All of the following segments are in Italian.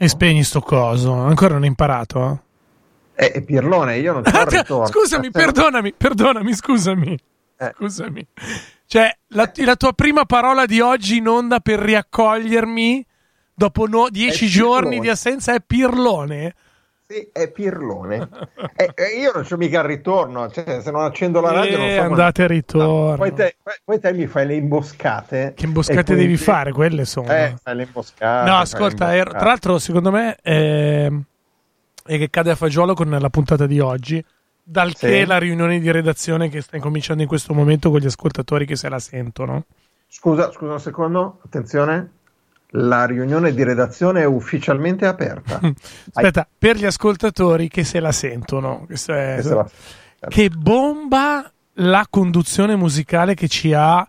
E spegni sto coso. Ancora non hai imparato? Eh, è Pirlone, io non il ritorno. Scusami, perdonami, perdonami, scusami. Eh. Scusami. Cioè, la, la tua prima parola di oggi in onda per riaccogliermi dopo no- dieci giorni di assenza è Pirlone? Sì, è Pirlone. Eh, eh, io non c'ho mica il ritorno, cioè se non accendo la radio non Eh, so andate e ritorno. Poi te, poi- poi te mi fai le imboscate. Che imboscate e devi fare? Quelle sono. Eh, fai le imboscate. no, ascolta, er- imboscate. tra l'altro, secondo me è, è che cade a fagiolo con la puntata di oggi. Dal Sì. che la riunione di redazione che sta incominciando in questo momento con gli ascoltatori che se la sentono. Scusa, scusa un secondo, attenzione. La riunione di redazione è ufficialmente aperta. Aspetta, per gli ascoltatori che se la sentono, è- Questa è la- che bomba la conduzione musicale che ci ha,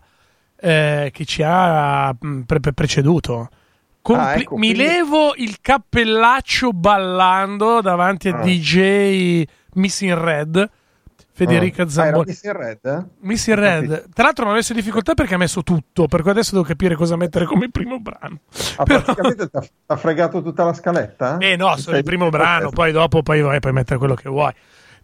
eh, che ci ha mh, pre- pre- preceduto. Compli- Ah, ecco, mi quindi- levo il cappellaccio ballando davanti a Ah. DJ Miss in Red, Federica Ah, era Zamboni. Miss in Red? eh? Miss in Red, tra l'altro non ho messo difficoltà perché ha messo tutto, per cui adesso devo capire cosa mettere come primo brano. Ah, Però- praticamente ti ha- fregato tutta la scaletta? Eh no, Ti sono il primo brano, poi dopo poi vai, puoi mettere quello che vuoi.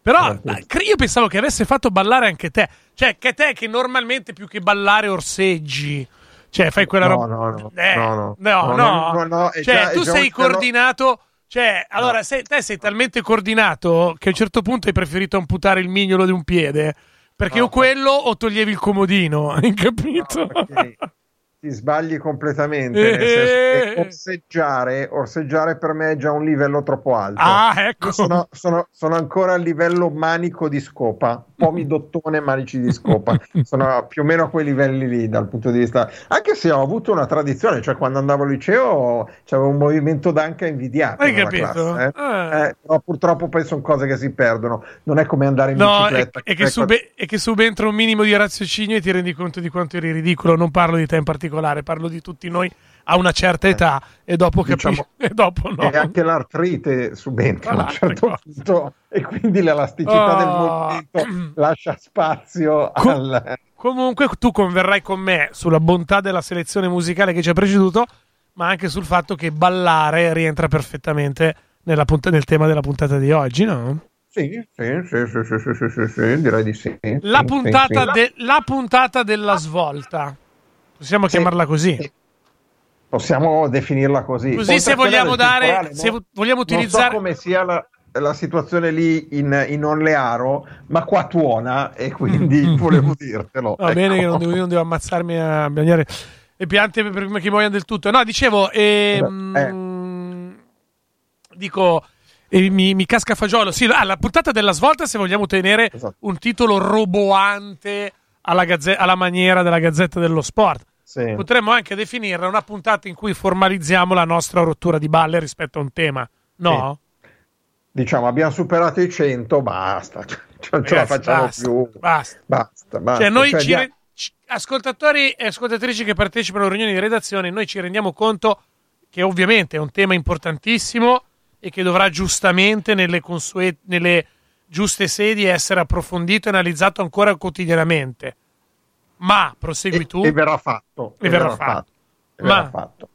Però cre- io pensavo che avesse fatto ballare anche te. Cioè, che te che normalmente più che ballare orseggi. Cioè, fai quella No, roba. no, no, Eh, no, no, no. no. No, no, no, Cioè, è tu già sei un terror- coordinato. Cioè, allora, sei- te sei talmente coordinato che a un certo punto hai preferito amputare il mignolo di un piede. Perché No, o quello o toglievi il comodino, hai capito? No, perché ti sbagli completamente. Eh. che orseggiare, orseggiare per me è già un livello troppo alto. ah, ecco. Sono, sono- sono ancora a livello manico di scopa, pomi dottone, manici di scopa. Sono più o meno a quei livelli lì dal punto di vista. Anche se ho avuto una tradizione, cioè quando andavo al liceo c'avevo un movimento d'anca invidiato. Hai capito? classe, eh. Ah. Eh, però purtroppo poi sono cose che si perdono. Non è come andare in No, bicicletta. e che Ecco, sube- e che subentra un minimo di raziocinio e ti rendi conto di quanto eri ridicolo. Non parlo di te in particolare, particolare, parlo di tutti noi a una certa età eh. e dopo diciamo, capisci, e dopo no. E anche l'artrite subentra a un certo ecco. punto e quindi l'elasticità oh. del movimento lascia spazio Com- al... Comunque tu converrai con me sulla bontà della selezione musicale che ci ha preceduto, ma anche sul fatto che ballare rientra perfettamente punt- nel tema della puntata di oggi, no? Sì, sì, sì, sì, sì, sì, sì, direi di sì. La puntata, sì, sì. De- la puntata della svolta. Possiamo Sì. chiamarla così? Sì. Possiamo definirla così. Così Oltre se vogliamo dare, se no? vogliamo Non so utilizzare... come sia la, la situazione lì in, in Onlearo, ma qua tuona e quindi volevo dirtelo. Va bene ecco. che non devo, non devo ammazzarmi a bagnare le piante prima che muoiano del tutto. No, dicevo, ehm, dico, eh, mi, mi casca fagiolo. Sì, ah, la puntata della svolta, se vogliamo tenere Esatto. un titolo roboante alla, gazze- alla maniera della Gazzetta dello Sport. Sì. Potremmo anche definirla una puntata in cui formalizziamo la nostra rottura di balle rispetto a un tema. No? Diciamo, abbiamo superato i 100, basta. Non ce la facciamo basta, più. Basta. Basta, basta. Cioè, noi Cioè, ci re- ascoltatori e ascoltatrici che partecipano alle riunioni di redazione, noi ci rendiamo conto che ovviamente è un tema importantissimo e che dovrà giustamente nelle, consue- nelle giuste sedi essere approfondito e analizzato ancora quotidianamente. Ma prosegui e, tu. e verrà fatto. E verrà fatto. E verrà Ma- fatto.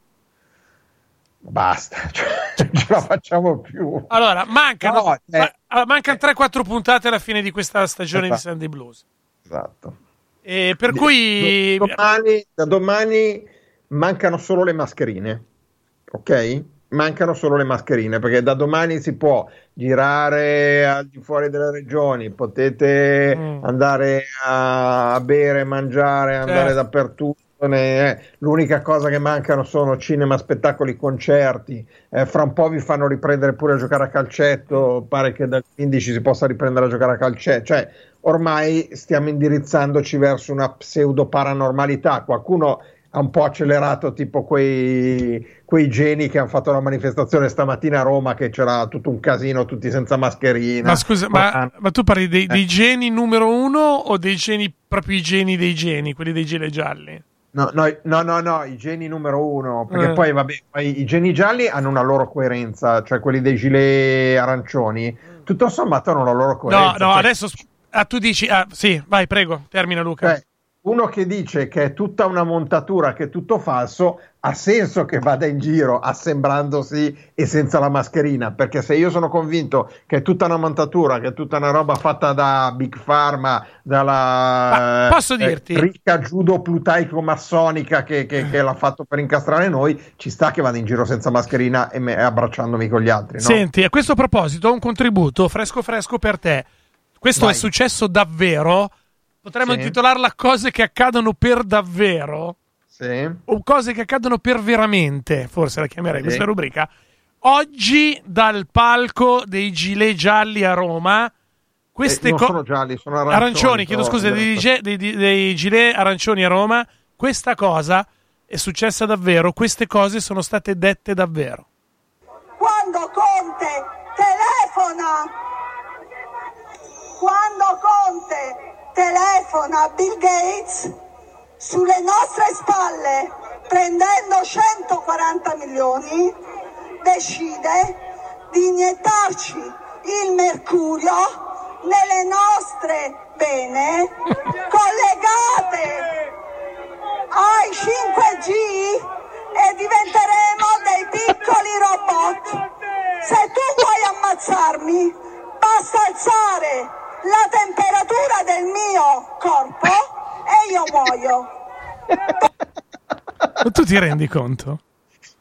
Basta, cioè, non ce la facciamo più. Allora, mancano, No, eh. ma- mancano 3-4 puntate alla fine di questa stagione di Esatto. Sunday Blues. Esatto. E per cui Do- domani, da domani mancano solo le mascherine, ok? Mancano solo le mascherine perché da domani si può girare al di fuori delle regioni, potete Mm. andare a bere, mangiare, andare Certo. dappertutto. ne- eh. L'unica cosa che mancano sono cinema, spettacoli, concerti. Eh, fra un po' vi fanno riprendere pure a giocare a calcetto. Pare che dal 15 si possa riprendere a giocare a calcetto. Cioè, ormai stiamo indirizzandoci verso una pseudo paranormalità. Qualcuno ha un po' accelerato, tipo quei, quei geni che hanno fatto la manifestazione stamattina a Roma, che c'era tutto un casino, tutti senza mascherina. Ma scusa, ma, ma tu parli dei, dei geni numero uno o dei geni, proprio i geni dei geni, quelli dei gilet gialli? No, no, no, no, no, i geni numero uno, perché Eh. poi vabbè, poi i geni gialli hanno una loro coerenza, cioè quelli dei gilet arancioni, tutto sommato hanno la loro No, coerenza. no, cioè, adesso ah, tu dici, ah, sì, vai, prego, termina Luca. cioè, uno che dice che è tutta una montatura, che è tutto falso, ha senso che vada in giro assembrandosi e senza la mascherina, perché se io sono convinto che è tutta una montatura, che è tutta una roba fatta da Big Pharma, dalla posso eh, ricca judo plutaico massonica che, che, che, l'ha fatto per incastrare noi, ci sta che vada in giro senza mascherina e, me, abbracciandomi con gli altri. No? Senti, a questo proposito ho un contributo fresco fresco per te. Questo Vai. è successo davvero? Potremmo sì. intitolarla Cose che accadono per davvero? Sì. O cose che accadono per veramente, forse la chiamerei sì. questa rubrica. Oggi dal palco dei gilet gialli a Roma, queste eh, cose... sono gialli, sono arancioni. Arancioni, chiedo scusa, dei, dei, dei, dei gilet arancioni a Roma. Questa cosa è successa davvero, queste cose sono state dette davvero. Quando Conte telefona, quando Conte telefona Bill Gates sulle nostre spalle, prendendo 140 milioni, decide di iniettarci il mercurio nelle nostre vene collegate ai 5G e diventeremo dei piccoli robot. Se tu vuoi ammazzarmi, basta alzare la temperatura del mio corpo e io muoio. Ma tu ti rendi conto?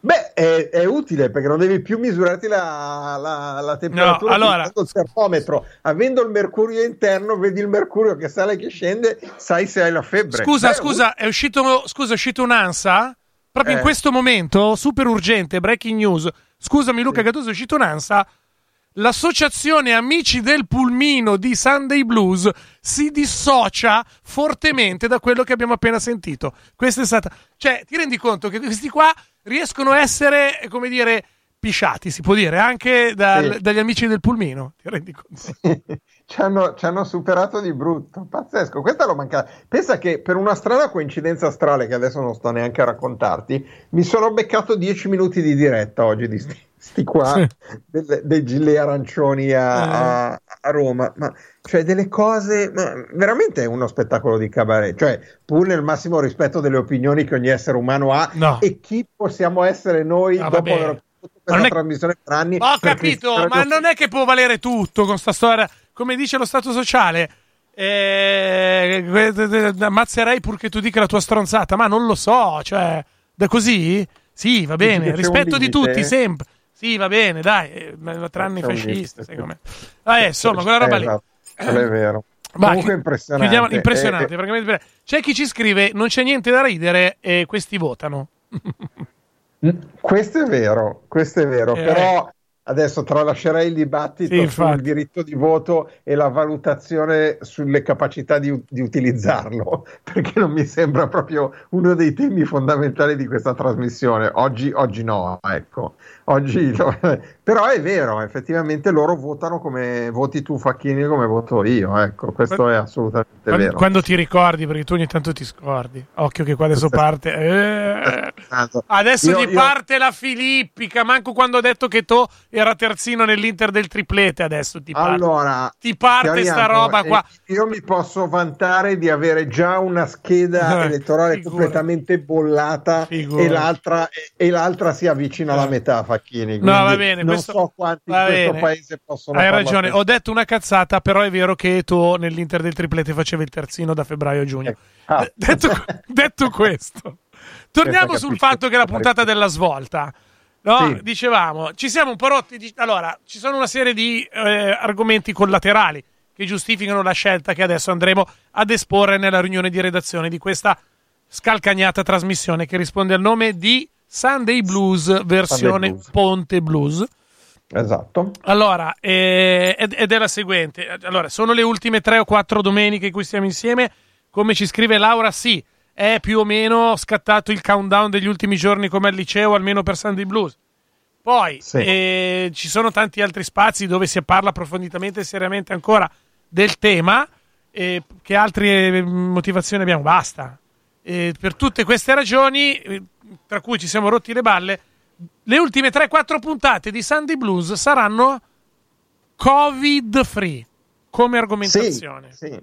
Beh, è, è, utile perché non devi più misurarti la, la, la temperatura no, allora... il termometro. Avendo il mercurio interno, vedi il mercurio che sale e che scende, sai se hai la febbre. Scusa, Beh, scusa, è uscito, scusa, è uscito un'ansa? Proprio eh. in questo momento, super urgente, breaking news. Scusami Luca sì. Gattuso, è uscito un'ansa l'associazione Amici del Pulmino di Sunday Blues si dissocia fortemente da quello che abbiamo appena sentito. Questa è stata. Cioè, ti rendi conto che questi qua riescono a essere, come dire, pisciati, si può dire, anche dal, sì. dagli amici del Pulmino. Ti rendi conto? Sì. Ci hanno, ci hanno, superato di brutto, pazzesco. Questa l'ho mancata. Pensa che per una strana coincidenza astrale, che adesso non sto neanche a raccontarti, mi sono beccato 10 minuti di diretta oggi di sti sti qua dei, dei gilet arancioni a, eh. a, a, Roma, ma cioè delle cose, ma veramente è uno spettacolo di cabaret, cioè pur nel massimo rispetto delle opinioni che ogni essere umano ha no. e chi possiamo essere noi no, dopo aver fatto questa trasmissione per anni. Ho capito, ma non è che può valere tutto con sta storia, come dice lo Stato sociale. Eh, ammazzerei purché tu dica la tua stronzata, ma non lo so, cioè, da così? Sì, va bene, rispetto di tutti, sempre. Sì, va bene, dai, eh, tre anni fascista, secondo me. Eh, insomma, quella roba esatto, lì. è vero. Ma Comunque impressionante. Chiudiamo, impressionante, eh, eh. C'è chi ci scrive, non c'è niente da ridere e questi votano. questo è vero, questo è vero, eh, però Adesso tralascerei il dibattito sì, sul diritto di voto e la valutazione sulle capacità di, di, utilizzarlo, perché non mi sembra proprio uno dei temi fondamentali di questa trasmissione. Oggi, oggi no, ecco. Oggi no. Però è vero, effettivamente loro votano come voti tu Facchini come voto io, ecco, questo è assolutamente quando, vero. Quando ti ricordi, perché tu ogni tanto ti scordi. Occhio che qua adesso parte. Eh. Esatto. Adesso io, gli io... parte la filippica, manco quando ho detto che tu era terzino nell'Inter del triplete adesso ti parte. Allora, ti parte sta roba qua. Io mi posso vantare di avere già una scheda elettorale Figura. completamente bollata e l'altra, e, l'altra, si avvicina alla metà, Facchini. No, va bene. Non questo, so quanti in questo bene. paese possono Hai ragione, ho detto una cazzata, però è vero che tu nell'Inter del triplete facevi il terzino da febbraio a giugno. Ah. detto, detto questo, torniamo sul fatto che la puntata della svolta No? Sì. Dicevamo, ci siamo un po' rotti. Di... Allora, ci sono una serie di eh, argomenti collaterali che giustificano la scelta che adesso andremo ad esporre nella riunione di redazione di questa scalcagnata trasmissione che risponde al nome di Sunday Blues versione Sunday Blues. Ponte Blues. Esatto. Allora, eh, ed, è la seguente. Allora, sono le ultime tre o quattro domeniche in cui stiamo insieme. Come ci scrive Laura, sì è più o meno scattato il countdown degli ultimi giorni come al liceo, almeno per Sandy Blues. Poi sì. eh, ci sono tanti altri spazi dove si parla approfonditamente e seriamente ancora del tema. Eh, che altre eh, motivazioni abbiamo? Basta. Eh, per tutte queste ragioni, eh, tra cui ci siamo rotti le balle, le ultime 3-4 puntate di Sandy Blues saranno Covid free come argomentazione. Sì, sì.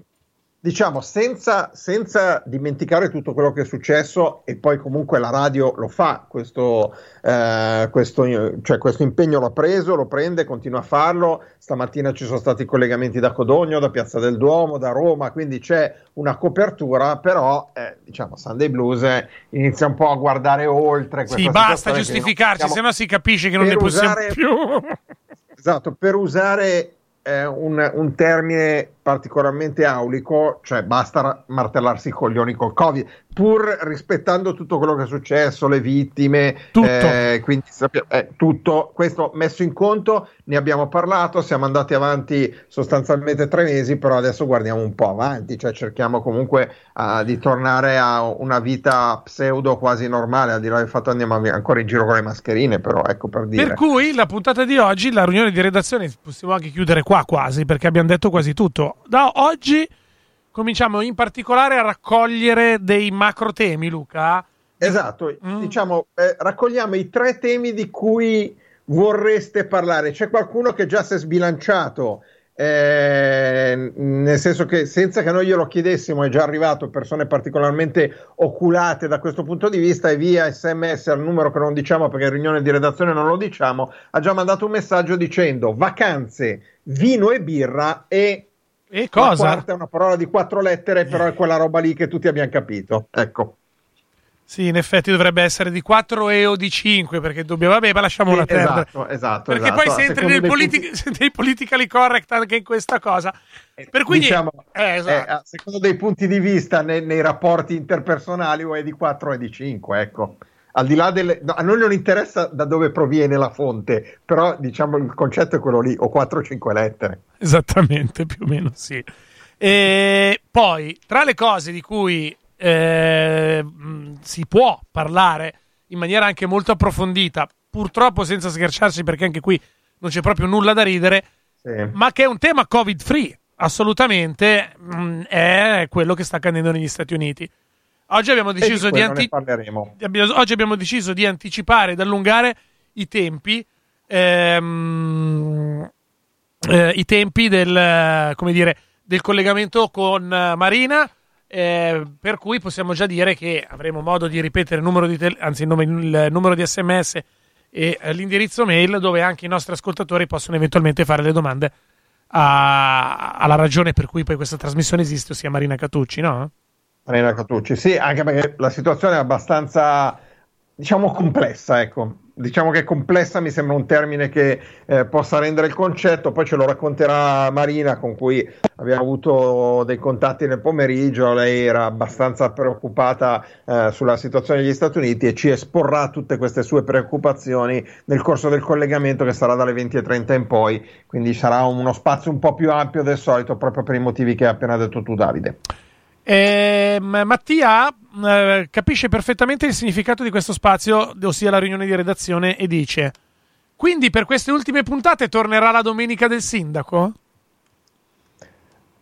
Diciamo senza, senza, dimenticare tutto quello che è successo e poi comunque la radio lo fa questo, eh, questo, cioè questo impegno l'ha preso, lo prende, continua a farlo. Stamattina ci sono stati collegamenti da Codogno, da Piazza del Duomo, da Roma quindi c'è una copertura però eh, diciamo Sunday Blues inizia un po' a guardare oltre sì basta giustificarci se no si capisce che non ne possiamo usare, più. esatto per usare eh, un, un, termine particolarmente aulico, cioè basta martellarsi i coglioni col Covid, pur rispettando tutto quello che è successo, le vittime, tutto. Eh, quindi eh, tutto questo messo in conto, ne abbiamo parlato, siamo andati avanti sostanzialmente tre mesi, però adesso guardiamo un po' avanti, cioè cerchiamo comunque uh, di tornare a una vita pseudo quasi normale, al di là del fatto che andiamo ancora in giro con le mascherine, però ecco per dire. Per cui la puntata di oggi, la riunione di redazione, possiamo anche chiudere qua quasi, perché abbiamo detto quasi tutto da oggi cominciamo in particolare a raccogliere dei macro temi, Luca. Esatto, mm. diciamo, eh, raccogliamo i tre temi di cui vorreste parlare. C'è qualcuno che già si è sbilanciato, eh, nel senso che senza che noi glielo chiedessimo è già arrivato persone particolarmente oculate da questo punto di vista e via sms al numero che non diciamo perché in riunione di redazione non lo diciamo, ha già mandato un messaggio dicendo vacanze, vino e birra e e cosa? La quarta è una parola di quattro lettere, però è quella roba lì che tutti abbiamo capito. Ecco. Sì, in effetti dovrebbe essere di 4 e o di 5 perché dobbiamo, vabbè, ma lasciamo la terra. Esatto, esatto. Perché esatto. poi se entri nei, politi- punti... politically correct anche in questa cosa. Eh, per cui diciamo, eh, esatto. eh, secondo dei punti di vista nei, nei rapporti interpersonali o è di 4 o è di 5, ecco al di là delle... No, a noi non interessa da dove proviene la fonte, però diciamo il concetto è quello lì, o 4 o 5 lettere. Esattamente, più o meno sì. E poi, tra le cose di cui eh, si può parlare in maniera anche molto approfondita, purtroppo senza scherciarsi perché anche qui non c'è proprio nulla da ridere, sì. ma che è un tema covid free, assolutamente, mh, è quello che sta accadendo negli Stati Uniti. Oggi abbiamo deciso di, di anti- oggi abbiamo deciso di anticipare ed allungare i tempi. Ehm, eh, i tempi del, dire, del, collegamento con Marina. Eh, per cui possiamo già dire che avremo modo di ripetere il numero di, te- anzi, il, nome, il numero di sms e eh, l'indirizzo mail dove anche i nostri ascoltatori possono eventualmente fare le domande a- alla ragione per cui poi questa trasmissione esiste, ossia Marina Catucci, no? Marina Catucci, sì, anche perché la situazione è abbastanza, diciamo, complessa, ecco. Diciamo che complessa mi sembra un termine che eh, possa rendere il concetto, poi ce lo racconterà Marina con cui abbiamo avuto dei contatti nel pomeriggio, lei era abbastanza preoccupata eh, sulla situazione degli Stati Uniti e ci esporrà tutte queste sue preoccupazioni nel corso del collegamento che sarà dalle 20.30 in poi, quindi sarà uno spazio un po' più ampio del solito proprio per i motivi che hai appena detto tu Davide. Eh, Mattia eh, capisce perfettamente il significato di questo spazio, ossia la riunione di redazione, e dice: Quindi per queste ultime puntate tornerà la domenica del sindaco?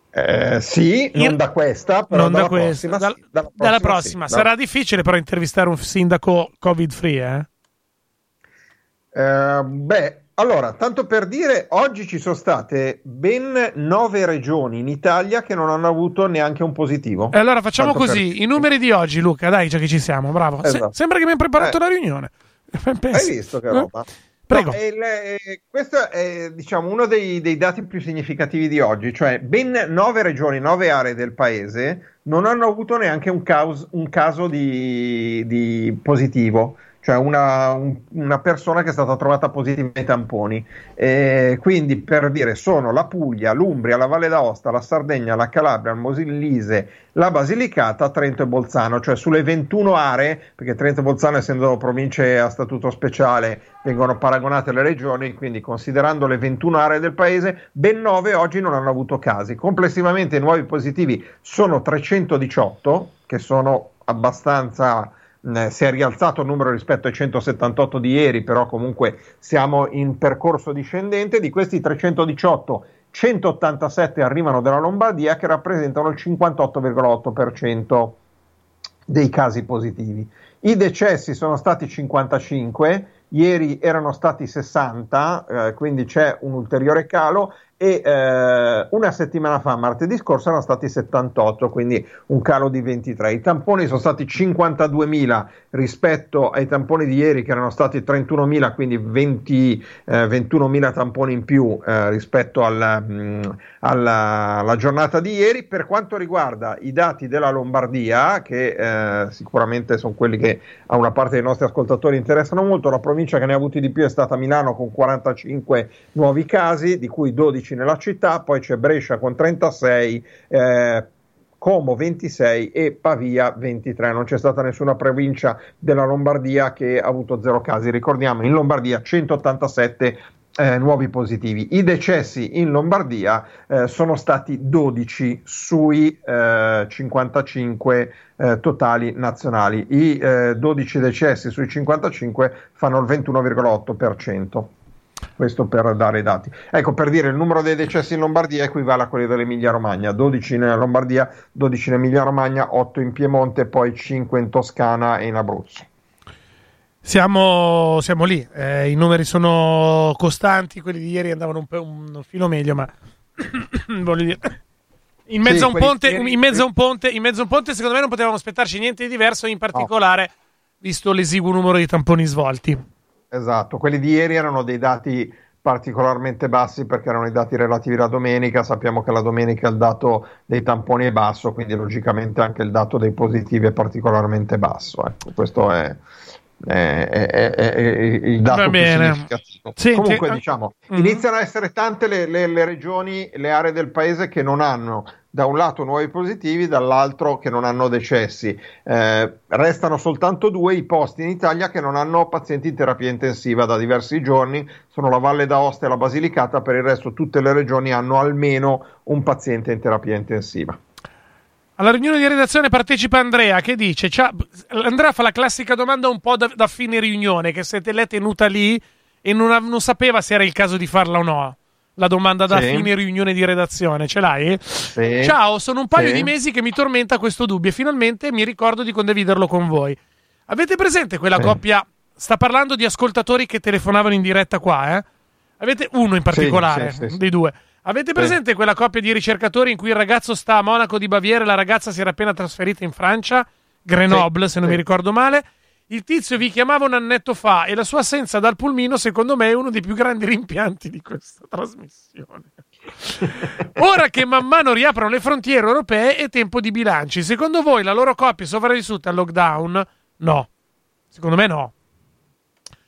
Eh, sì, non da questa, però non da questa, prossima, dal, sì, dalla prossima. Dalla prossima. Sì, Sarà no. difficile però intervistare un sindaco covid-free, eh? eh beh, allora, tanto per dire, oggi ci sono state ben nove regioni in Italia che non hanno avuto neanche un positivo. E allora facciamo tanto così, i numeri di oggi, Luca, dai, già che ci siamo, bravo. Esatto. Se- sembra che abbiamo preparato eh. la riunione. Hai visto che roba? Prego. No, il, eh, questo è diciamo, uno dei, dei, dati più significativi di oggi, cioè ben nove regioni, nove aree del paese non hanno avuto neanche un, caos, un caso di, di positivo cioè una, un, una, persona che è stata trovata positiva ai tamponi. E quindi per dire sono la Puglia, l'Umbria, la Valle d'Aosta, la Sardegna, la Calabria, il Mosillise, la Basilicata, Trento e Bolzano, cioè sulle 21 aree, perché Trento e Bolzano essendo province a statuto speciale vengono paragonate alle regioni, quindi considerando le 21 aree del paese, ben 9 oggi non hanno avuto casi. Complessivamente i nuovi positivi sono 318, che sono abbastanza eh, si è rialzato il numero rispetto ai 178 di ieri, però comunque siamo in percorso discendente. Di questi 318, 187 arrivano dalla Lombardia che rappresentano il 58,8% dei casi positivi. I decessi sono stati 55, ieri erano stati 60, eh, quindi c'è un ulteriore calo e eh, una settimana fa, martedì scorso, erano stati 78, quindi un calo di 23. I tamponi sono stati 52.000 rispetto ai tamponi di ieri che erano stati 31.000, quindi 20, eh, 21.000 tamponi in più eh, rispetto alla, mh, mm, alla, alla, giornata di ieri. Per quanto riguarda i dati della Lombardia, che eh, sicuramente sono quelli che a una parte dei nostri ascoltatori interessano molto, la provincia che ne ha avuti di più è stata Milano con 45 nuovi casi, di cui 12 12 nella città, poi c'è Brescia con 36, eh, Como 26 e Pavia 23. Non c'è stata nessuna provincia della Lombardia che ha avuto zero casi. Ricordiamo, in Lombardia 187 eh, nuovi positivi. I decessi in Lombardia eh, sono stati 12 sui eh, 55 eh, totali nazionali. I 12 eh, decessi sui 55 fanno il 21,8% questo per dare i dati. Ecco, per dire il numero dei decessi in Lombardia equivale a quelli dell'Emilia Romagna, 12 in Lombardia, 12 in Emilia Romagna, 8 in Piemonte, poi 5 in Toscana e in Abruzzo. Siamo, siamo lì, eh, i numeri sono costanti, quelli di ieri andavano un, un filo meglio, ma voglio dire... In mezzo, sì, ponte, ieri... in, mezzo ponte, in mezzo, a un ponte, secondo me non potevamo aspettarci niente di diverso, in particolare no. visto l'esiguo numero di tamponi svolti. Esatto, quelli di ieri erano dei dati particolarmente bassi perché erano i dati relativi alla domenica, sappiamo che la domenica il dato dei tamponi è basso, quindi logicamente anche il dato dei positivi è particolarmente basso. Ecco, questo è, è, è, è il dato più significativo. Sì, Comunque, ti... diciamo, mm-hmm. iniziano a essere tante le, le, le regioni, le aree del paese che non hanno da un lato nuovi positivi, dall'altro che non hanno decessi. Eh, restano soltanto due i posti in Italia che non hanno pazienti in terapia intensiva da diversi giorni, sono la Valle d'Aosta e la Basilicata, per il resto tutte le regioni hanno almeno un paziente in terapia intensiva. Alla riunione di redazione partecipa Andrea che dice: Andrea fa la classica domanda un po' da, da fine riunione, che se te l'è tenuta lì e non, non sapeva se era il caso di farla o no la domanda da sì. fine riunione di redazione. Ce l'hai? Sì. Ciao, sono un paio sì. di mesi che mi tormenta questo dubbio e finalmente mi ricordo di condividerlo con voi. Avete presente quella coppia? Sta parlando di ascoltatori che telefonavano in diretta qua, eh? Avete uno in particolare dei due. Avete presente quella coppia di ricercatori in cui il ragazzo sta a Monaco di Baviera e la ragazza si era appena trasferita in Francia? Grenoble, se non mi ricordo male. Il tizio vi chiamava un annetto fa e la sua assenza dal pulmino, secondo me, è uno dei più grandi rimpianti di questa trasmissione. Ora che man mano riaprono le frontiere europee, è tempo di bilanci. Secondo voi la loro coppia è sopravvissuta al lockdown? No. Secondo me no.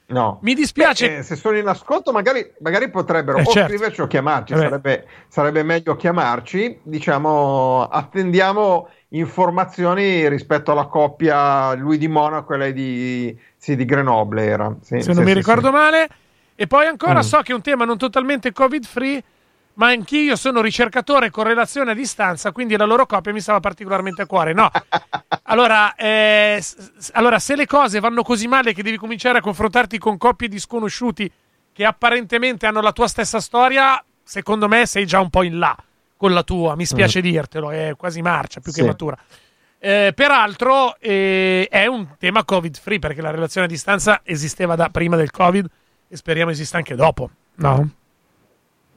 No. Mi dispiace. Beh, eh, se sono in ascolto, magari, magari potrebbero eh, o certo. scriverci o chiamarci. Sarebbe, sarebbe, meglio chiamarci. Diciamo, attendiamo informazioni rispetto alla coppia lui di Monaco e lei di, sì, di Grenoble. Era. Sì, se non mi ricordo male. E poi ancora mm. so che è un tema non totalmente covid free ma anch'io sono ricercatore con relazione a distanza, quindi la loro coppia mi stava particolarmente a cuore. No, allora, eh, allora, se le cose vanno così male che devi cominciare a confrontarti con coppie di sconosciuti che apparentemente hanno la tua stessa storia, secondo me sei già un po' in là con la tua. Mi spiace mm. dirtelo, è quasi marcia più sì. che matura. Eh, peraltro eh, è un tema covid free perché la relazione a distanza esisteva da prima del covid e speriamo esista anche dopo. No?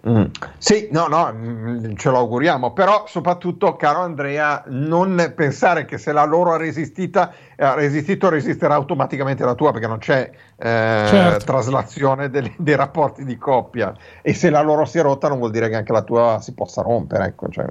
Mm. Sì, no, no, mm, ce lo auguriamo, però soprattutto, caro Andrea, non pensare che se la loro ha, resistita, ha resistito resisterà automaticamente la tua, perché non c'è eh, certo. traslazione dei, dei, rapporti di coppia e se la loro si è rotta non vuol dire che anche la tua si possa rompere, ecco, cioè,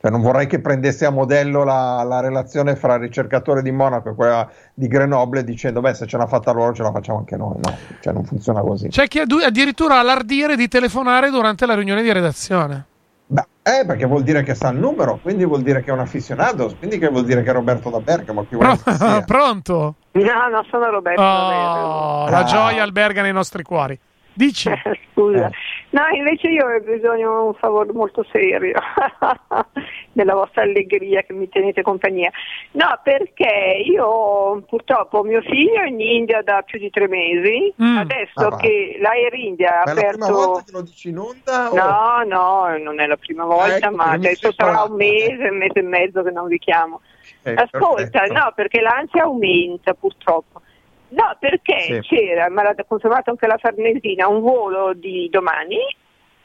cioè, non vorrei che prendesse a modello la, la, relazione fra il ricercatore di Monaco e quella di Grenoble dicendo, beh, se ce l'ha fatta loro ce la facciamo anche noi. No, cioè non funziona così. C'è chi addirittura ha l'ardire di telefonare durante la riunione di redazione. Beh, eh, perché vuol dire che sa il numero, quindi vuol dire che è un afficionato, quindi che vuol dire che è Roberto da Bergamo. Chi Pro- pronto? No, no, sono Roberto oh, La ah. gioia alberga nei nostri cuori. Dici? Scusa. Eh. No, invece io ho bisogno di un favore molto serio della vostra allegria che mi tenete compagnia. No, perché io purtroppo mio figlio è in India da più di tre mesi, mm. adesso ah, che l'Air India ha aperto... È la prima volta che lo dici in onda? O... No, no, non è la prima volta, ecco, ma adesso sarà un mese, un mese e mezzo che non vi chiamo. Eh, Ascolta, perfetto. no, perché l'ansia aumenta purtroppo. No, perché sì. c'era, ma l'ha confermato anche la Farnesina, un volo di domani,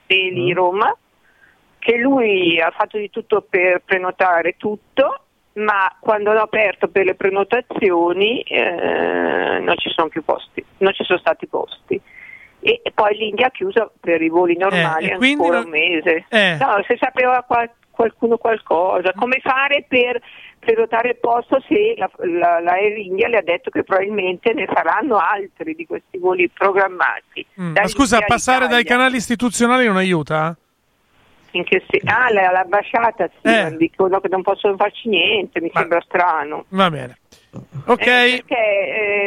di mm. Roma, che lui ha fatto di tutto per prenotare tutto, ma quando l'ho aperto per le prenotazioni eh, non ci sono più posti, non ci sono stati posti. E poi l'India ha chiuso per i voli normali Eh, ancora non- un mese. eh. No, se sapeva qual- qualcuno qualcosa, come fare per prenotare il posto se la, la, la Air India le ha detto che probabilmente ne faranno altri di questi voli programmati. Mm, Ma scusa, passare dai canali istituzionali non aiuta? Se- ah, la- l'ambasciata sì, Eh. dicono che non possono farci niente, mi Ma- sembra strano. Va bene. Ok, Eh, perché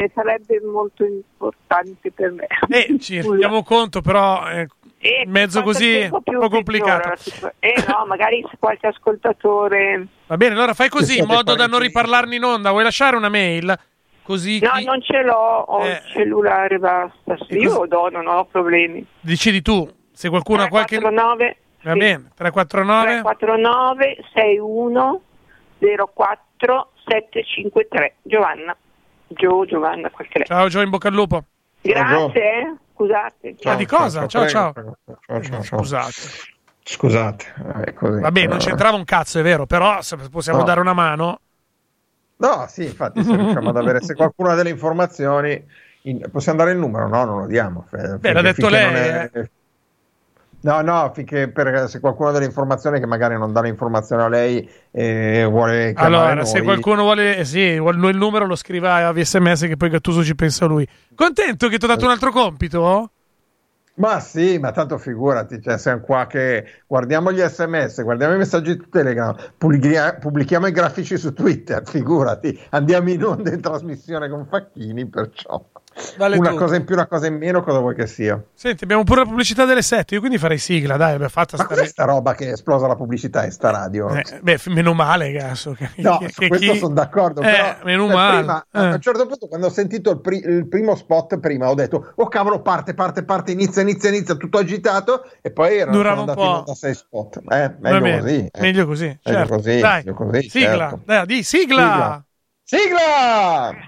eh, sarebbe molto importante per me. eh, ci rendiamo conto, però eh, E mezzo così un po' complicato. peggiora Eh no, magari se qualche ascoltatore... Va bene, allora fai così in modo da non riparlarne in onda. Vuoi lasciare una mail? Così No, chi- non ce l'ho, ho Eh. il cellulare, basta. Io lo do, non ho problemi. decidi tu. Se qualcuno ha qualche... 349 Va sì. bene, 349... 349 61 04 753 Giovanna. Gio, Giovanna, quel che è. Ciao Gio, in bocca al lupo. Grazie, eh. Scusate. Ma di cosa? Ciao, ciao. Ciao, ciao, ciao. Scusate. Scusate, è così. Vabbè, non Eh, c'entrava un cazzo, è vero, però se possiamo No. dare una mano... No, sì, infatti, se riusciamo ad avere, se qualcuno ha delle informazioni, in- possiamo dare il numero? No, non lo diamo. F- Beh, l'ha detto lei, è- No, no, finché per, se qualcuno ha delle informazioni che magari non dà l'informazione a lei e vuole chiamare Allora, noi, se qualcuno vuole, eh, sì, vuole il numero lo scriva a VSMS che poi Gattuso ci pensa lui. Contento che ti ho dato un altro compito? Ma sì, ma tanto figurati, cioè, siamo qua che guardiamo gli sms, guardiamo i messaggi su Telegram, pubblichia- pubblichiamo i grafici su Twitter, figurati, andiamo in onda in trasmissione con Facchini, perciò Vale una tutto. cosa in più, una cosa in meno, cosa vuoi che sia? Senti, abbiamo pure la pubblicità delle 7, io quindi farei sigla, dai, abbiamo fatto Ma stare... questa roba che è esplosa la pubblicità in sta radio? Eh, beh, meno male, cazzo. Che, No, che- su che questo chi- sono d'accordo. Eh, meno cioè, male. prima, Eh. A un certo punto, quando ho sentito il, pri- il primo spot, prima ho detto: Oh cavolo, parte, parte, parte, inizia, inizia, inizia, tutto agitato. E poi erano Durava un po'. onda sei spot. Eh, meglio bene, così. eh. Meglio così, Meglio certo. così, Dai, meglio così, sigla, certo. dai, di sigla. Sigla! In,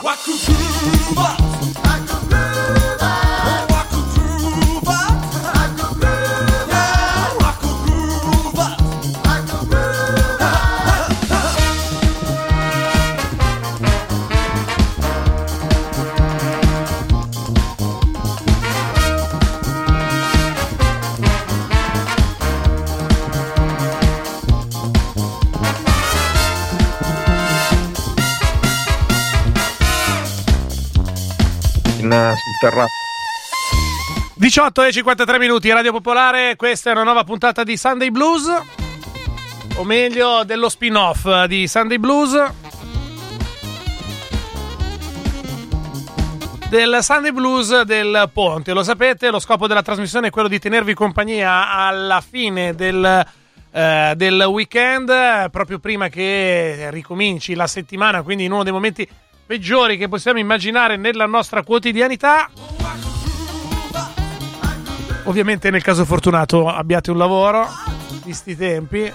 eh, terrazzo. 18 e 53 minuti, Radio Popolare, questa è una nuova puntata di Sunday Blues, o meglio dello spin-off di Sunday Blues. Del Sunday Blues del Ponte, lo sapete, lo scopo della trasmissione è quello di tenervi compagnia alla fine del, eh, del weekend, proprio prima che ricominci la settimana, quindi in uno dei momenti peggiori che possiamo immaginare nella nostra quotidianità. Ovviamente nel caso fortunato abbiate un lavoro di sti tempi.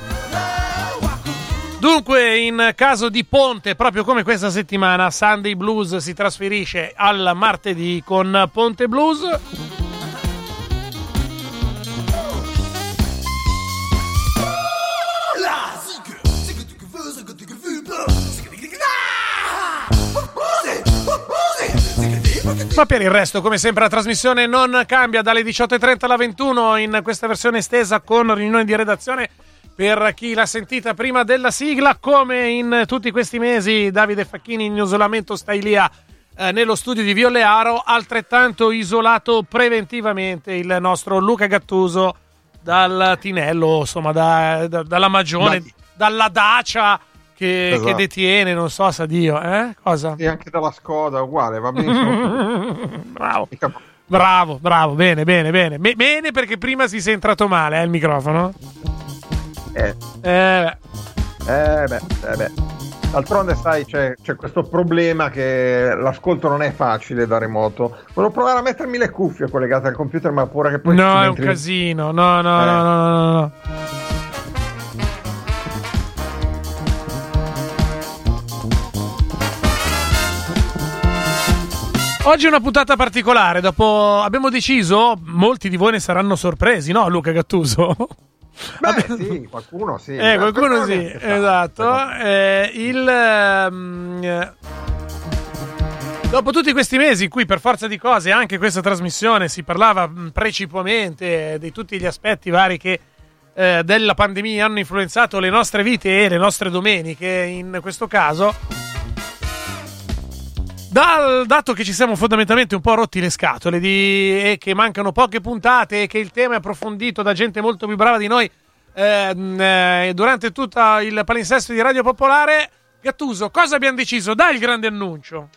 Dunque, in caso di ponte, proprio come questa settimana, Sunday Blues si trasferisce al martedì con Ponte Blues. Ma per il resto, come sempre, la trasmissione non cambia. Dalle 18.30 alle 21 in questa versione estesa con riunioni di redazione. Per chi l'ha sentita prima della sigla, come in tutti questi mesi, Davide Facchini in isolamento sta lì eh, nello studio di Violearo, altrettanto isolato preventivamente il nostro Luca Gattuso dal Tinello, insomma, da, da, dalla Magione, da... dalla Dacia che, esatto. che, detiene, non so sa Dio, eh? Cosa? E anche dalla Skoda, uguale, va benissimo. bravo. Bravo, bravo, bene, bene, bene. Me- bene perché prima si sei entrato male, eh, il microfono. Eh. Eh, eh beh, eh beh. D'altronde, sai, c'è, c'è, questo problema che l'ascolto non è facile da remoto. Volevo provare a mettermi le cuffie collegate al computer, ma pure che poi. No, è un casino. No, no, eh. no, no, no, no. Oggi è una puntata particolare. Dopo abbiamo deciso, molti di voi ne saranno sorpresi, no, Luca Gattuso? Beh, sì, qualcuno sì. Eh, qualcuno sì, esatto. Eh, il... Um, dopo tutti questi mesi in cui per forza di cose anche questa trasmissione si parlava precipuamente di tutti gli aspetti vari che eh, della pandemia hanno influenzato le nostre vite e le nostre domeniche in questo caso dal dato che ci siamo fondamentalmente un po' rotti le scatole di, e che mancano poche puntate e che il tema è approfondito da gente molto più brava di noi ehm, eh, durante tutto il palinsesto di Radio Popolare, Gattuso, cosa abbiamo deciso? Dai il grande annuncio.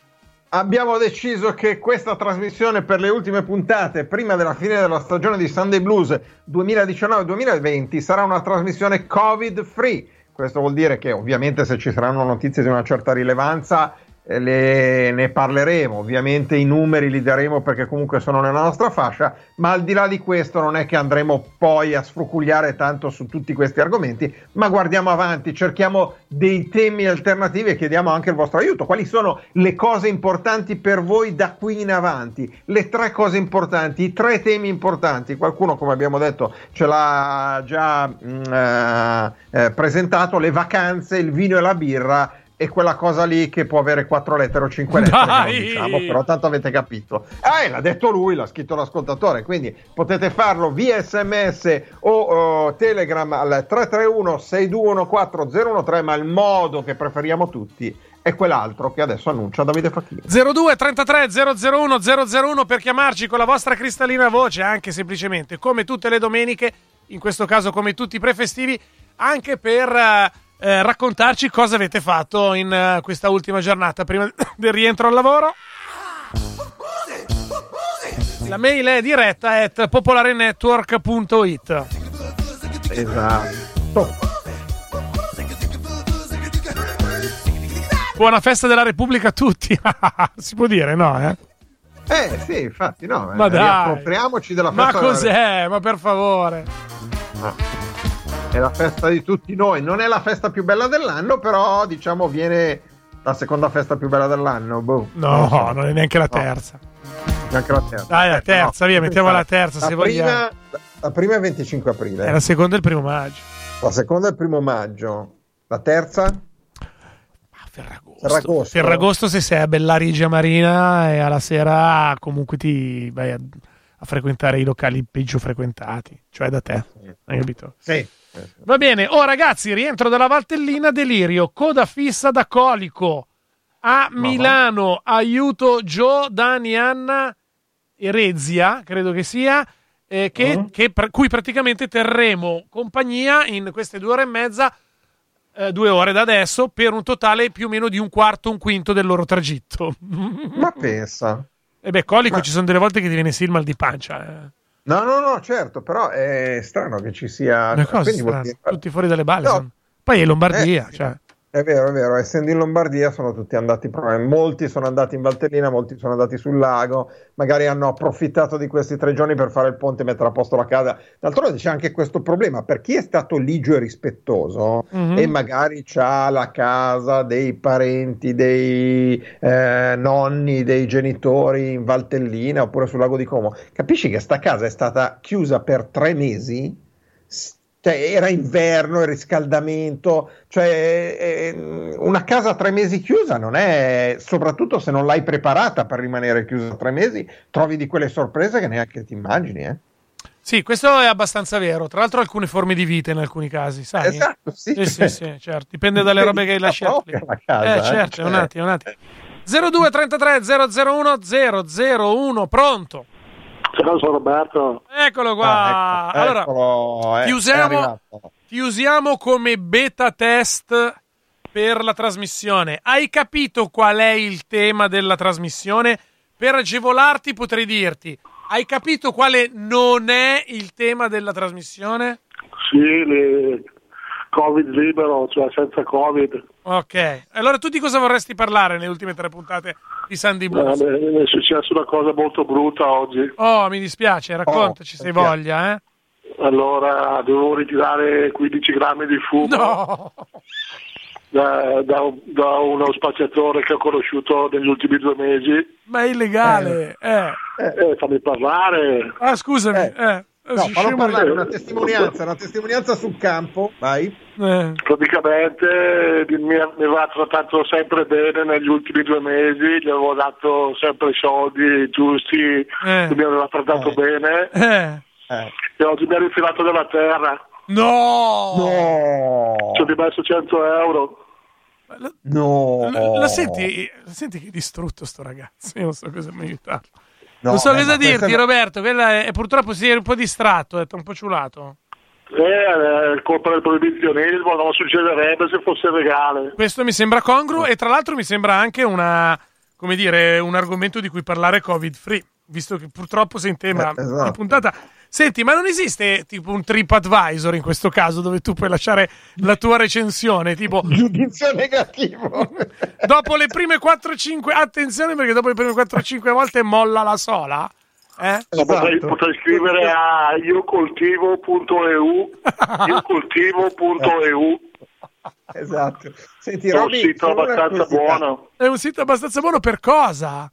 Abbiamo deciso che questa trasmissione per le ultime puntate, prima della fine della stagione di Sunday Blues 2019-2020, sarà una trasmissione COVID free. Questo vuol dire che ovviamente se ci saranno notizie di una certa rilevanza le, ne parleremo, ovviamente i numeri li daremo perché comunque sono nella nostra fascia, ma al di là di questo non è che andremo poi a sfrucugliare tanto su tutti questi argomenti, ma guardiamo avanti, cerchiamo dei temi alternativi e chiediamo anche il vostro aiuto. Quali sono le cose importanti per voi da qui in avanti? Le tre cose importanti, i tre temi importanti. Qualcuno, come abbiamo detto, ce l'ha già mh, mm, eh, eh, presentato, le vacanze, il vino e la birra e quella cosa lì che può avere 4 lettere o 5 lettere, diciamo, però tanto avete capito. Eh, l'ha detto lui, l'ha scritto l'ascoltatore, quindi potete farlo via sms o uh, telegram al 331 6214 013, ma il modo che preferiamo tutti è quell'altro che adesso annuncia Davide Facchini. 02 33 001 001 per chiamarci con la vostra cristallina voce, anche semplicemente come tutte le domeniche, in questo caso come tutti i prefestivi, anche per... Uh, eh, raccontarci cosa avete fatto in uh, questa ultima giornata prima del rientro al lavoro. La mail è diretta at popolarenetwork.it. Esatto. Buona festa della Repubblica a tutti. si può dire, no? Eh? Eh sì, infatti, no. Ma eh, dai. Della festa. Ma cos'è? Ma per favore. È la festa di tutti noi. Non è la festa più bella dell'anno, però diciamo viene la seconda festa più bella dell'anno. Boh. No, non, è neanche la terza. No. Neanche la terza. Dai, la terza, no, via, mettiamo la terza la se prima, vogliamo. La prima è il 25 aprile. E la seconda è il primo maggio. La seconda è il primo maggio. La terza? Ah, Ferragosto. Ferragosto. Ferragosto se sei a Bellarigia Marina e alla sera comunque ti vai a, a frequentare i locali peggio frequentati, cioè da te. Hai capito? Sì. Va bene, oh ragazzi, rientro dalla Valtellina, delirio, coda fissa da colico a Milano, aiuto Gio, Dani, Anna e Rezia, credo che sia, eh, che, uh-huh. che, cui praticamente terremo compagnia in queste due ore e mezza, eh, due ore da adesso, per un totale più o meno di un quarto, un quinto del loro tragitto. Ma pensa. E beh, colico Ma... ci sono delle volte che ti viene sì il mal di pancia. Eh. No, no, no, certo, però è strano che ci sia... Una cosa strana, dire... tutti fuori dalle balle. No. Poi è Lombardia, eh, cioè... È vero, è vero, essendo in Lombardia sono tutti andati, molti sono andati in Valtellina, molti sono andati sul lago, magari hanno approfittato di questi tre giorni per fare il ponte e mettere a posto la casa. D'altronde c'è anche questo problema, per chi è stato ligio e rispettoso mm-hmm. e magari ha la casa dei parenti, dei eh, nonni, dei genitori in Valtellina oppure sul lago di Como, capisci che sta casa è stata chiusa per tre mesi? Cioè, era inverno, il riscaldamento, cioè eh, una casa tre mesi chiusa non è, soprattutto se non l'hai preparata per rimanere chiusa tre mesi, trovi di quelle sorprese che neanche ti immagini. Eh. Sì, questo è abbastanza vero. Tra l'altro alcune forme di vita in alcuni casi, sai? Esatto, sì. Sì, sì, sì, certo. Dipende dalle robe che hai lasciato. La casa, eh, certo, eh. è un attimo, un attimo. 02 33 001 001, pronto? Ciao, sono Roberto. Eccolo qua. Ah, ecco, allora, eccolo, eh, ti usiamo, ti usiamo come beta test per la trasmissione. Hai capito qual è il tema della trasmissione? Per agevolarti potrei dirti, hai capito quale non è il tema della trasmissione? Sì, le... Covid libero, cioè senza Covid. Ok, allora tu di cosa vorresti parlare nelle ultime tre puntate di Sandy Eh, Blues? mi è successa una cosa molto brutta oggi. Oh, mi dispiace, raccontaci Oh, se hai voglia, eh? Allora dovevo ritirare 15 grammi di fumo No! da, da da uno spacciatore che ho conosciuto negli ultimi due mesi. Ma è illegale, eh. Eh, fammi parlare. Ah, scusami, Eh. Eh. No, Sì, fallo parlare, una testimonianza, una testimonianza sul campo, vai. Eh. Praticamente mi, aveva trattato sempre bene negli ultimi due mesi, gli avevo dato sempre i soldi giusti, Eh. mi aveva trattato Eh. bene Eh. Eh. e oggi mi ha rifilato della terra. No! No, Ci ho rimesso 100 euro. Lo, no. lo- lo senti, lo senti che è distrutto sto ragazzo? Io non so cosa mi aiutarlo. No, non so beh, cosa ma questa dirti, è- Roberto. Quella è, è purtroppo si è un po' distratto, è un po' ciulato. Eh, è colpa del proibizionismo, non succederebbe se fosse legale. Questo mi sembra congruo e tra l'altro mi sembra anche una, come dire, un argomento di cui parlare covid free, visto che purtroppo sei in tema Eh, esatto. in puntata. Senti, ma non esiste tipo un TripAdvisor in questo caso dove tu puoi lasciare la tua recensione, tipo Giudizio negativo. dopo le prime 4-5 attenzione perché dopo le prime 4-5 volte molla la sola, eh? Eh, Potrei, Esatto. potrei scrivere a iocoltivo.eu iocoltivo.eu Esatto. Senti, è un Roby, sito abbastanza buono. È un sito abbastanza buono per cosa?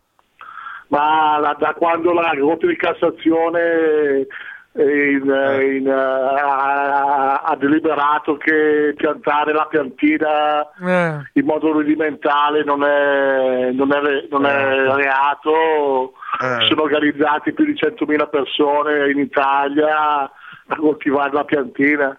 Ma la- da quando la Corte di Cassazione eh, in- eh, in, eh, ha, ha deliberato che piantare la piantina Eh. in modo rudimentale non è, non è non è reato, Eh. sono organizzati più di 100.000 persone in Italia a coltivare la piantina.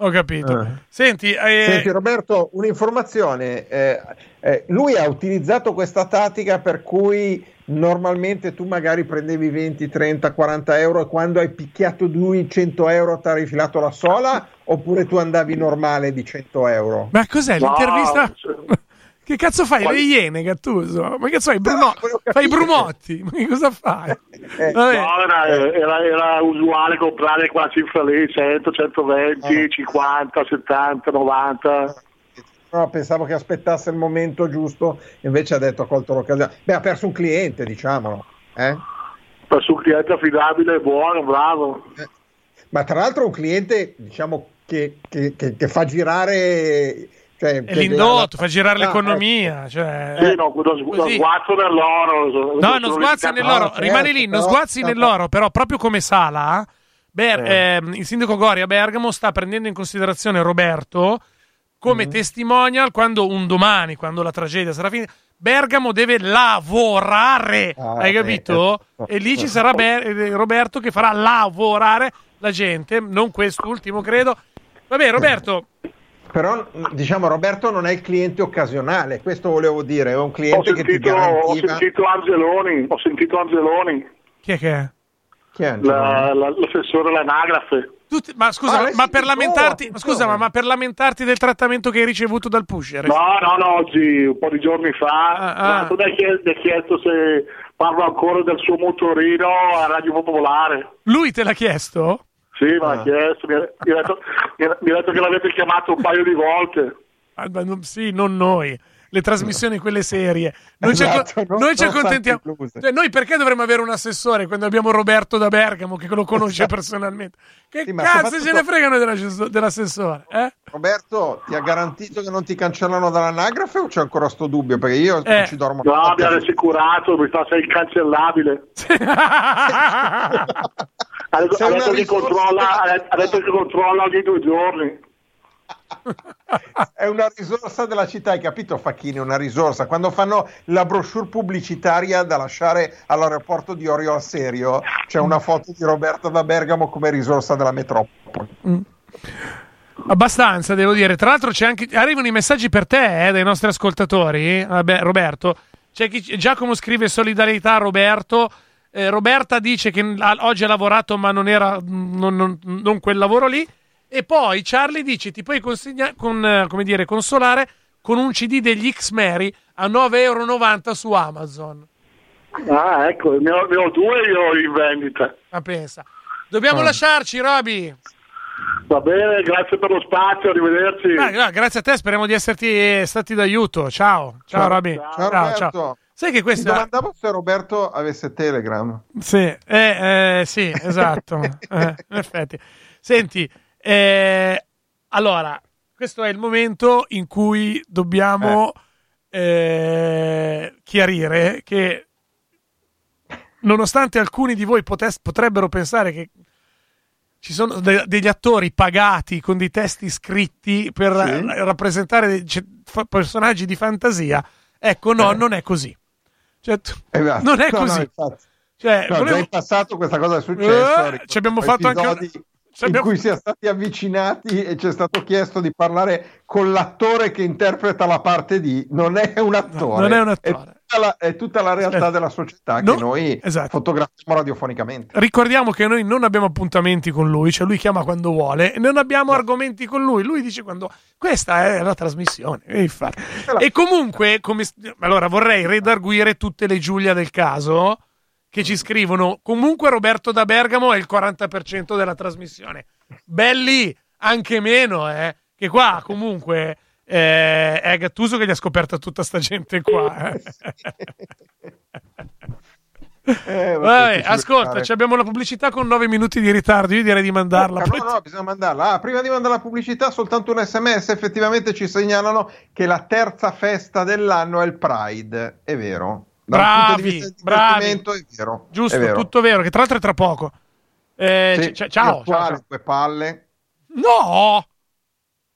Ho capito. Eh. Senti, eh, Senti Roberto, un'informazione. eh, eh, lui ha utilizzato questa tattica per cui normalmente tu magari prendevi 20, 30, 40 euro e quando hai picchiato lui 100 euro ti ha rifilato la sola oppure tu andavi normale di 100 euro? ma cos'è No, l'intervista? Che cazzo fai? Quali- Le iene, Gattuso? Ma che cazzo fai? Bruno... Fai i brumotti? Ma che cosa fai? Eh, Vabbè. No, era, era- era usuale comprare quella cifra lì, 100, 120, Ah. 50, 70, 90. No, pensavo che aspettasse il momento giusto, invece ha detto ha colto l'occasione. Beh, ha perso un cliente, diciamolo. eh? Per su un cliente affidabile buono, bravo. Ma tra l'altro un cliente, diciamo, che, che- che- che fa girare... Cioè, l'indotto, fa girare Ah, l'economia. Cioè... Sì, no, lo, sgu- lo così. sguazzo nell'oro. No, non sguazzi nell'oro, certo, rimani lì, non però- sguazzi no. nell'oro, però proprio come Sala, Ber- Eh. ehm, il sindaco Gori a Bergamo sta prendendo in considerazione Roberto come Mm. testimonial quando un domani, quando la tragedia sarà finita, Bergamo deve lavorare, Ah, hai eh, capito? eh, e lì ci sarà Ber- eh, Roberto che farà lavorare la gente, non quest'ultimo credo. Vabbè Roberto, Però diciamo Roberto non è il cliente occasionale, questo volevo dire, è un Ho cliente che ti sentito, ho garantiva... sentito Angeloni, ho sentito Angeloni, chi è che è? Chi è? la- la- l'assessore all'anagrafe. Tutti- ma scusa, Ah, ma per lamentarti, Attenzione. scusa, ma, ma per lamentarti del trattamento che hai ricevuto dal pusher? No, no, no, oggi, un po' di giorni fa, Ah, ah. tu hai chiesto se parlo ancora del suo motorino a Radio Popolare. Lui te l'ha chiesto? Sì, me l'ha Ah. chiesto, mi ha, mi ha detto, mi ha- mi ha detto che l'avete chiamato un paio di volte. Ah, non- sì, non noi. Le trasmissioni, quelle serie. Noi, ci, Esatto, acco- non- noi ci accontentiamo. Cioè, noi perché dovremmo avere un assessore quando abbiamo Roberto da Bergamo che lo conosce personalmente? Che Sì, cazzo soprattutto- ce ne fregano dell'assessore? dell'assessore, eh? Roberto, ti ha garantito che non ti cancellano dall'anagrafe o c'è ancora sto dubbio? Perché io Eh. non ci dormo No, mi ha rassicurato, mi fa sei incancellabile. Ha detto, C'è ha una detto che risorsa controlla, della ha detto- ha detto che controlla ogni due giorni. È una risorsa della città, hai capito Facchini? Una risorsa. Quando fanno la brochure pubblicitaria da lasciare all'aeroporto di Orio al Serio, c'è una foto di Roberto da Bergamo come risorsa della metropoli. Abbastanza, devo dire. Tra l'altro, anche... arrivano i messaggi per te eh, dai nostri ascoltatori. Vabbè, Roberto, chi... Giacomo scrive solidarietà a Roberto. Eh, Roberta dice che oggi ha lavorato, ma non era non, non- non quel lavoro lì. E poi Charlie dice: Ti puoi consegna- con, eh, come dire, consolare con un CD degli X-Mary a 9,90 euro su Amazon. Ah, ecco, ne ho, ne ho due io in vendita. Ma pensa. Dobbiamo Ah. lasciarci, Roby. Va bene, grazie per lo spazio, arrivederci. Ah, gra- grazie a te, speriamo di esserti stati d'aiuto. Ciao, ciao, Ciao. Roby. Ciao, Roberto. Sai che Mi questa. domandavo se Roberto avesse Telegram. Sì, eh, eh, sì, esatto. Eh, in effetti. Senti, eh, allora, questo è il momento in cui dobbiamo eh, chiarire che, nonostante alcuni di voi potes- potrebbero pensare che ci sono de- degli attori pagati con dei testi scritti per Sì. eh, rappresentare c- fa- personaggi di fantasia, ecco, no, Eh. non è così. Cioè, t- Esatto. non è No, no, così. infatti. Cioè, No, volevo- già in passato questa cosa è successa. Eh, ricordo ci abbiamo fatto anche- abbiamo- cui si è stati avvicinati e ci è stato chiesto di parlare con l'attore che interpreta la parte di non è un attore, non è un attore. È tutta la, è tutta la realtà Aspetta. della società No, che noi esatto. fotografiamo radiofonicamente. Ricordiamo che noi non abbiamo appuntamenti con lui, cioè lui chiama quando vuole non abbiamo argomenti con lui. Lui dice quando questa è la trasmissione. E. E comunque, come... allora vorrei redarguire tutte le Giulia del caso che ci scrivono. Comunque, Roberto da Bergamo è il 40% della trasmissione. Belli, anche meno, eh. Che qua comunque eh, è Gattuso che gli ha scoperto tutta sta gente qua. eh. Eh, ascolta, abbiamo la pubblicità con 9 minuti di ritardo. Io direi di mandarla. No, no, bisogna mandarla. Ah, prima di mandare la pubblicità, soltanto un sms. Effettivamente ci segnalano che la terza festa dell'anno è il Pride. È vero. Bravi, bravi. È vero. Giusto, è vero. tutto vero. Che tra l'altro è tra poco. Eh, Sì, c- ciao, ciao, ciao. palle. No,